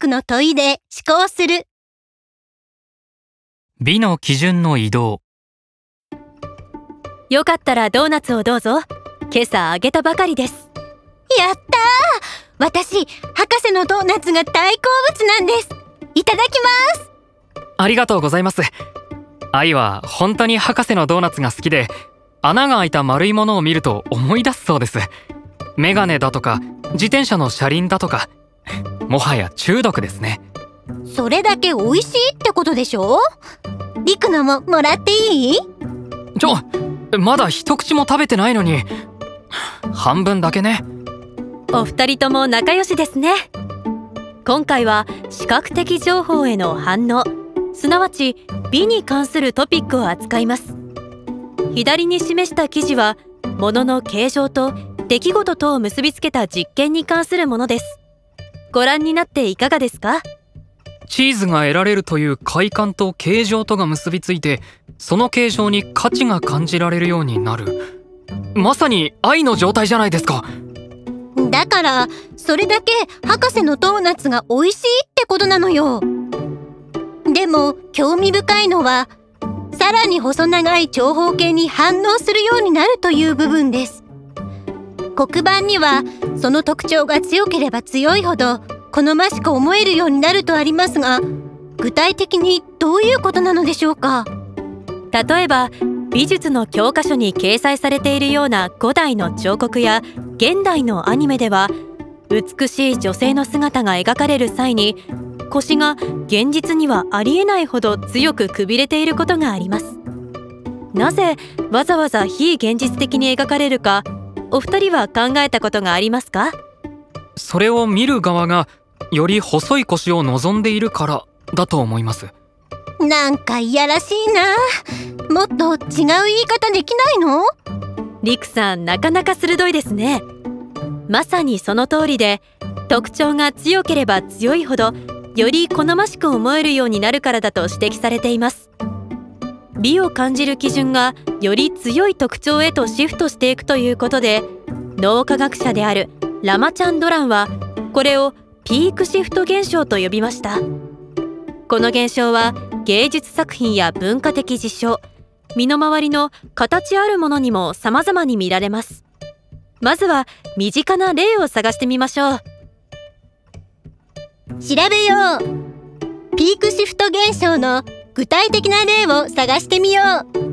学の問いで思考する。美の基準の移動。よかったらドーナツをどうぞ。今朝あげたばかりです。やったー私、博士のドーナツが大好物なんです。いただきますありがとうございます。愛は本当に博士のドーナツが好きで、穴が開いた丸いものを見ると思い出すそうです。メガネだとか、自転車の車輪だとか、もはや中毒ですね。それだけ美味しいってことでしょ？リクのももらっていい？ちょ、まだ一口も食べてないのに。半分だけね。お二人とも仲良しですね。今回は視覚的情報への反応、すなわち美に関するトピックを扱います。左に示した記事は、物の形状と出来事とを結びつけた実験に関するものです。ご覧になっていかがですか？チーズが得られるという快感と形状とが結びついて、その形状に価値が感じられるようになる。まさに愛の状態じゃないですか。だから、それだけ博士のドーナツが美味しいってことなのよ。でも、興味深いのは、さらに細長い長方形に反応するようになるという部分です。黒板には、その特徴が強ければ強いほど、好ましく思えるようになるとありますが、具体的にどういうことなのでしょうか？例えば美術の教科書に掲載されているような古代の彫刻や現代のアニメでは美しい女性の姿が描かれる際に腰が現実にはありえないほど強くくびれていることがあります。なぜわざわざ非現実的に描かれるかお二人は考えたことがありますか？それを見る側が、より細い腰を望んでいるからだと思います。なんかいやらしいな。もっと違う言い方できないの？リクさんなかなか鋭いですねまさにその通りで特徴が強ければ強いほどより好ましく思えるようになるからだと指摘されています美を感じる基準がより強い特徴へとシフトしていくということで脳科学者であるラマチャンドランはこれをピークシフト現象と呼びました。この現象は芸術作品や文化的事象身の回りの形あるものにも様々に見られます。まずは身近な例を探してみましょう。調べよう。ピークシフト現象の具体的な例を探してみよう。